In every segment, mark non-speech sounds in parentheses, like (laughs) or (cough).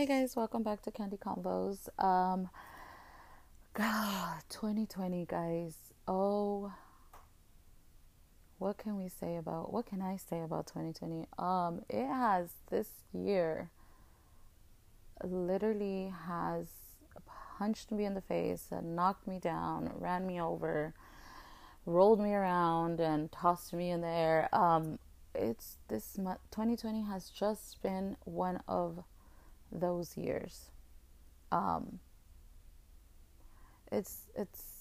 Hey guys, welcome back to Candy Convos. Um, God, 2020, guys. Oh, what can we say about what can I say about 2020? Um, it has this year literally has punched me in the face knocked me down, ran me over, rolled me around, and tossed me in the air. Um, it's this month. 2020 has just been one of those years. Um, it's it's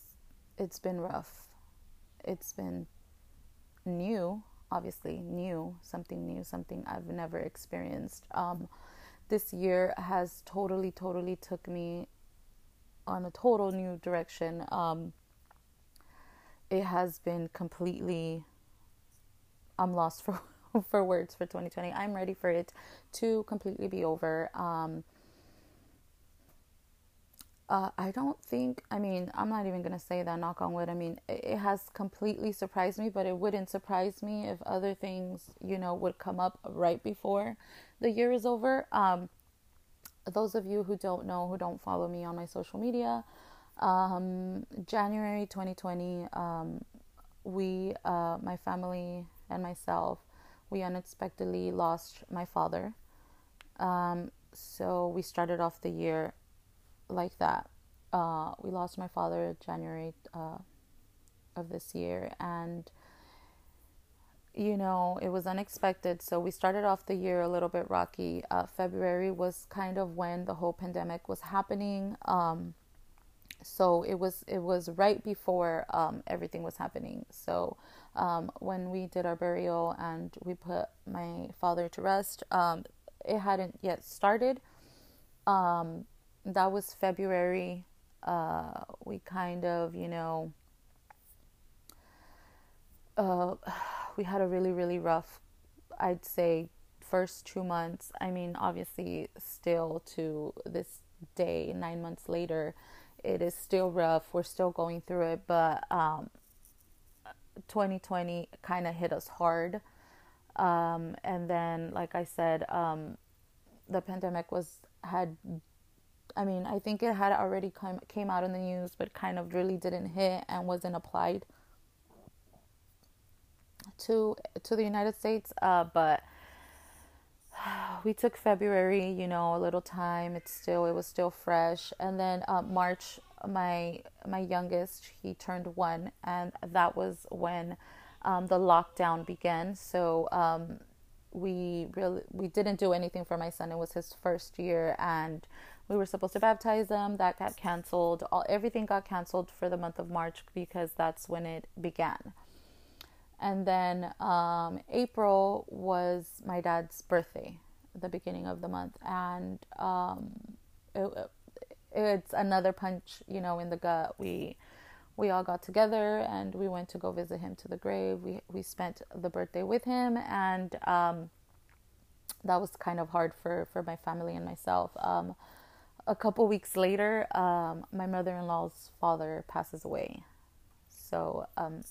it's been rough. It's been new, obviously new, something new, something I've never experienced. Um, this year has totally, totally took me on a total new direction. Um, it has been completely. I'm lost for (laughs) for words for 2020. I'm ready for it to completely be over. Um, uh, I don't think, I mean, I'm not even going to say that, knock on wood. I mean, it, it, has completely surprised me, but it wouldn't surprise me if other things, you know, would come up right before the year is over. Um, those of you who don't know, who don't follow me on my social media, um, January 2020, um, we, uh, my family and myself, we unexpectedly lost my father. Um, so we started off the year like that. Uh, we lost my father January uh, of this year, and you know it was unexpected. So we started off the year a little bit rocky. Uh, February was kind of when the whole pandemic was happening. Um, so it was it was right before um, everything was happening. So um, when we did our burial and we put my father to rest, um, it hadn't yet started. Um, that was February. Uh, we kind of, you know, uh, (sighs) we had a really, really rough, I'd say, first two months. I mean, obviously, still to this day, nine months later, it is still rough. We're still going through it, but um, 2020 kind of hit us hard. Um, and then, like I said, um, the pandemic was had. I mean, I think it had already come came out in the news, but kind of really didn't hit and wasn't applied to to the United States. Uh, but we took February, you know, a little time. It's still it was still fresh, and then uh, March my my youngest he turned one and that was when um, the lockdown began. So um, we really we didn't do anything for my son. It was his first year and we were supposed to baptize him. That got canceled. All everything got canceled for the month of march because that's when it began. And then um, april was my dad's birthday the beginning of the month and um, it, it's another punch, you know, in the gut. We we all got together and we went to go visit him to the grave. We we spent the birthday with him, and um, that was kind of hard for for my family and myself. Um, a couple weeks later, um, my mother-in-law's father passes away. So um,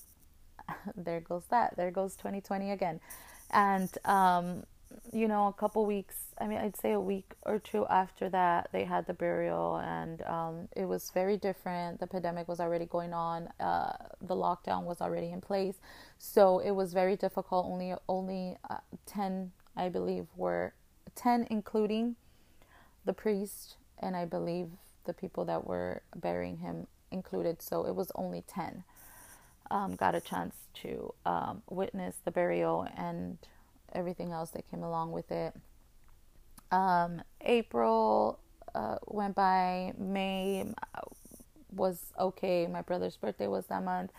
(laughs) there goes that. There goes 2020 again, and um, you know, a couple weeks, I mean, I'd say a week or two after that, they had the burial, and um, it was very different. The pandemic was already going on, uh, the lockdown was already in place, so it was very difficult. Only, only uh, 10, I believe, were 10, including the priest, and I believe the people that were burying him included, so it was only 10. Um, got a chance to um, witness the burial and everything else that came along with it. Um, April uh, went by, May was okay. My brother's birthday was that month.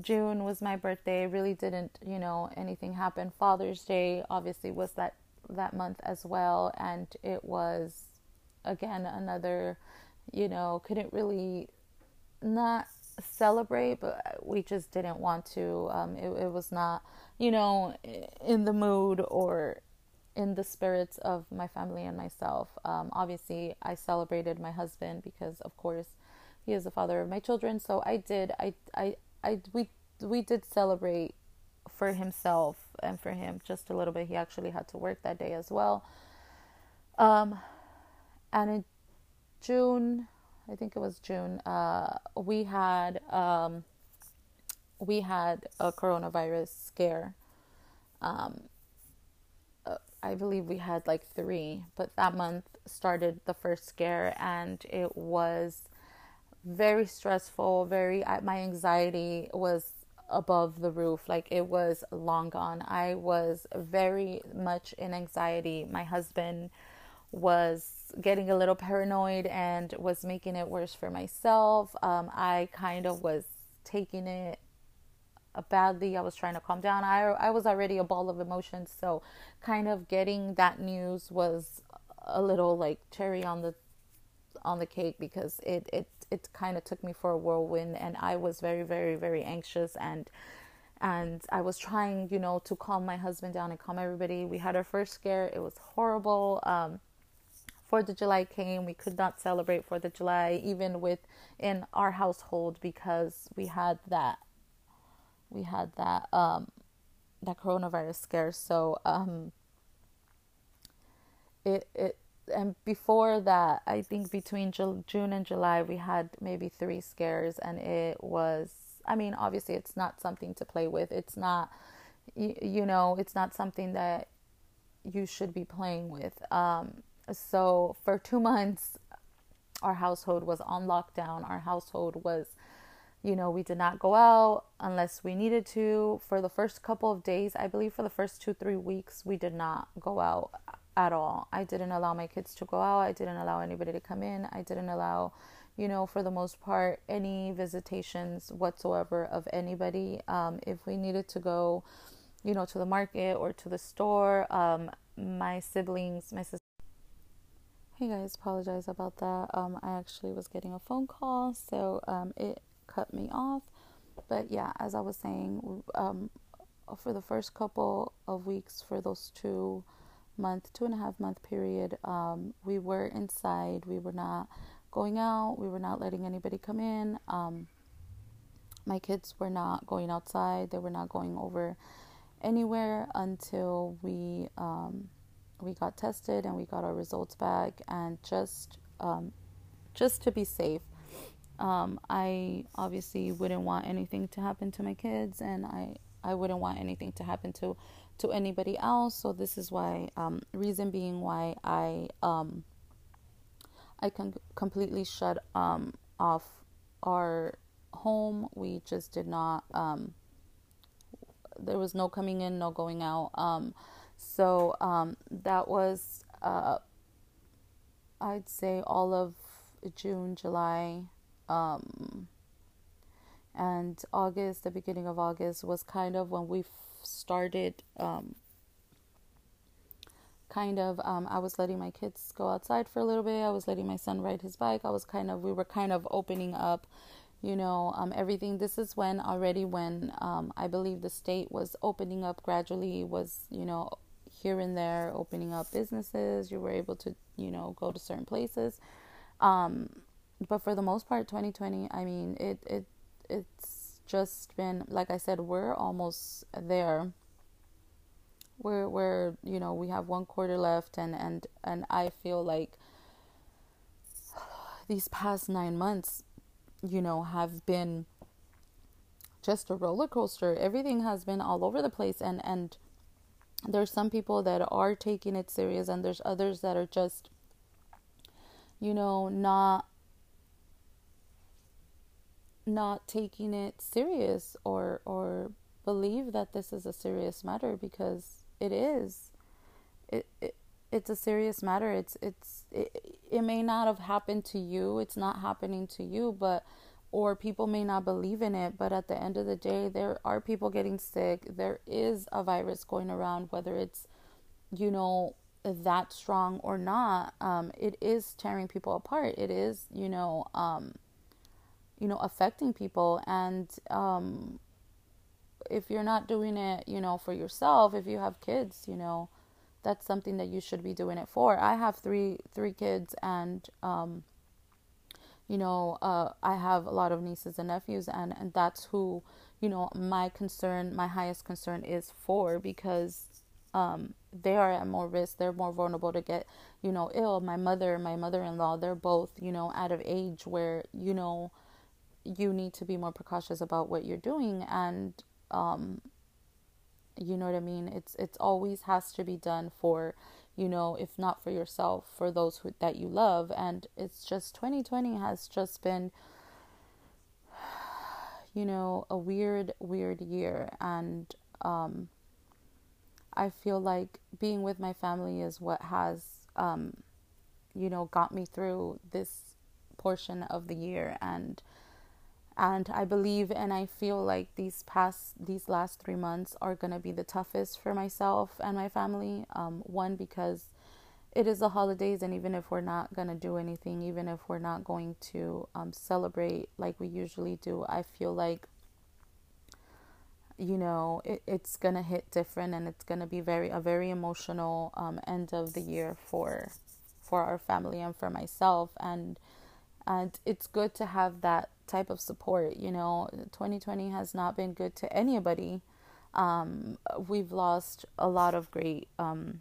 June was my birthday. Really didn't, you know, anything happen. Father's Day obviously was that that month as well, and it was again another, you know, couldn't really not celebrate, but we just didn't want to. Um, it, it was not, you know, in the mood or in the spirits of my family and myself. Um, obviously, I celebrated my husband because, of course, he is the father of my children. So I did. I, I, I, we, we did celebrate for himself and for him just a little bit. He actually had to work that day as well. Um, and in June, I think it was June, uh, we had um, we had a coronavirus scare. Um, uh, I believe we had like three, but that month started the first scare, and it was very stressful. Very, my anxiety was above the roof. Like it was long gone. I was very much in anxiety. My husband was getting a little paranoid and was making it worse for myself. Um, I kind of was taking it badly. I was trying to calm down. I I was already a ball of emotions, so kind of getting that news was a little like cherry on the on the cake because it it it kind of took me for a whirlwind and I was very very very anxious and and I was trying, you know, to calm my husband down and calm everybody. We had our first scare. It was horrible. Um, Fourth of July came. We could not celebrate Fourth of July even with in our household because we had that we had that um, that coronavirus scare. So um, it it and before that, I think between June and July, we had maybe three scares, and it was. I mean, obviously, it's not something to play with. It's not, you, you know, it's not something that you should be playing with. Um, so for two months, our household was on lockdown. Our household was you know, we did not go out unless we needed to. For the first couple of days, I believe for the first two, three weeks, we did not go out at all. I didn't allow my kids to go out. I didn't allow anybody to come in. I didn't allow, you know, for the most part, any visitations whatsoever of anybody. Um, if we needed to go, you know, to the market or to the store, um, my siblings, my sister, Hey guys, apologize about that. Um, I actually was getting a phone call, so um, it cut me off. But yeah, as I was saying, um, for the first couple of weeks, for those two month, two and a half month period, um, we were inside. We were not going out. We were not letting anybody come in. Um, my kids were not going outside. They were not going over anywhere until we um, we got tested and we got our results back. And just um, just to be safe, um, I obviously wouldn't want anything to happen to my kids, and I I wouldn't want anything to happen to to anybody else. So this is why um, reason being why I um I can completely shut um off our home. We just did not um there was no coming in, no going out. Um so um that was uh I'd say all of June, July, um, and August, the beginning of August, was kind of when we started. Um, kind of, um, I was letting my kids go outside for a little bit. I was letting my son ride his bike. I was kind of, we were kind of opening up, you know, um, everything. This is when already when um, I believe the state was opening up gradually, was you know here and there opening up businesses. You were able to, you know, go to certain places. Um, but for the most part 2020 i mean it it it's just been like i said we're almost there. We're we're you know we have one quarter left and and and i feel like (sighs) these past 9 months you know have been just a roller coaster. Everything has been all over the place and and there's some people that are taking it serious and there's others that are just you know not not taking it serious or or believe that this is a serious matter because it is. It, it it's a serious matter. It's it's it, it may not have happened to you. It's not happening to you but or people may not believe in it but at the end of the day there are people getting sick. There is a virus going around whether it's you know that strong or not. Um, it is tearing people apart. It is you know um, you know affecting people. And um if you're not doing it you know for yourself if you have kids you know that's something that you should be doing it for. I have three three kids and um you know uh i have a lot of nieces and nephews and and that's who you know my concern my highest concern is for because um they are at more risk they're more vulnerable to get you know ill. My mother my mother-in-law they're both you know out of age where you know you need to be more precautious about what you're doing and um you know what i mean? It's it's always has to be done for you know if not for yourself for those who, that you love. And it's just 2020 has just been (sighs) you know a weird weird year. And um I feel like being with my family is what has, um, you know, got me through this portion of the year, and and I believe and I feel like these past these last three months are gonna be the toughest for myself and my family. Um, one because it is the holidays, and even if we're not gonna do anything, even if we're not going to um, celebrate like we usually do, I feel like you know it, it's gonna hit different and it's gonna be very a very emotional um, end of the year for for our family and for myself and and it's good to have that type of support you know 2020 has not been good to anybody um, we've lost a lot of great um,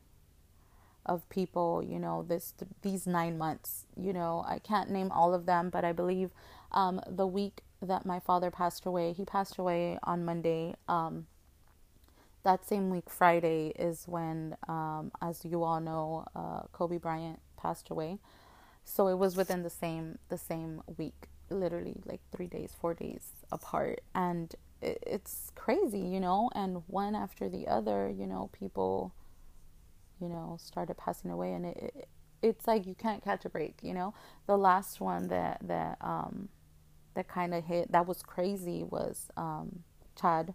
of people you know this these nine months you know i can't name all of them but i believe um, the week that my father passed away. He passed away on Monday. Um, that same week, Friday, is when, um, as you all know, uh, Kobe Bryant passed away. So it was within the same the same week, literally like three days, four days apart, and it, it's crazy, you know. And one after the other, you know, people, you know, started passing away, and it, it it's like you can't catch a break, you know. The last one that that um that kind of hit that was crazy was um, Chad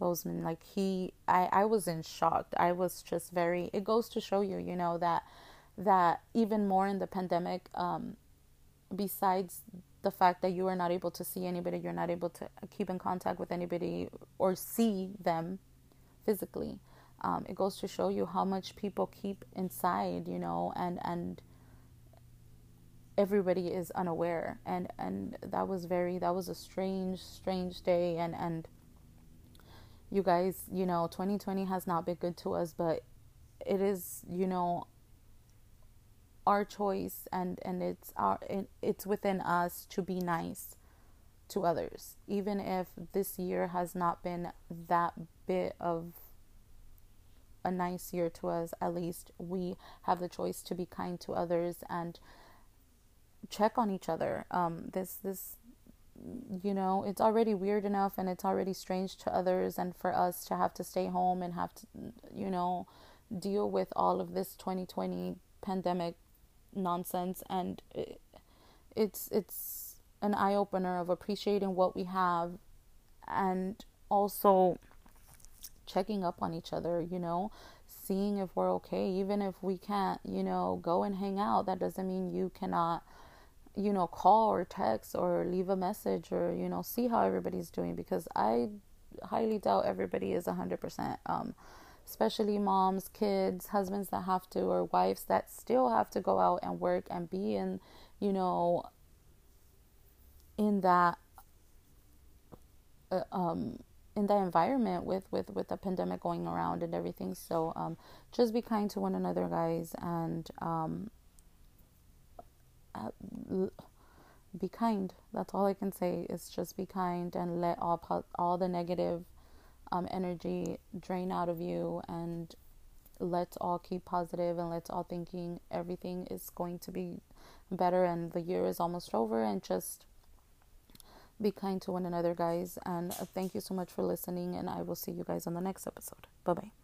Boseman. Like he, I, I was in shock. I was just very. It goes to show you, you know, that that even more in the pandemic, um, besides the fact that you are not able to see anybody, you're not able to keep in contact with anybody or see them physically. Um, it goes to show you how much people keep inside, you know, and and everybody is unaware and and that was very that was a strange strange day and and you guys you know 2020 has not been good to us but it is you know our choice and and it's our it's within us to be nice to others even if this year has not been that bit of a nice year to us at least we have the choice to be kind to others and check on each other. Um, this this you know it's already weird enough and it's already strange to others and for us to have to stay home and have to you know deal with all of this 2020 pandemic nonsense and it, it's it's an eye opener of appreciating what we have and also checking up on each other you know seeing if we're okay even if we can't you know go and hang out that doesn't mean you cannot you know, call or text or leave a message or, you know, see how everybody's doing because I highly doubt everybody is 100%. Um, especially moms, kids, husbands that have to, or wives that still have to go out and work and be in, you know, in that, uh, um, in that environment with with with the pandemic going around and everything. So um, just be kind to one another, guys, and um, uh, be kind. That's all I can say is just be kind and let all all the negative um, energy drain out of you and let's all keep positive and let's all thinking everything is going to be better and the year is almost over and just be kind to one another guys and uh, thank you so much for listening and I will see you guys on the next episode. Bye-bye.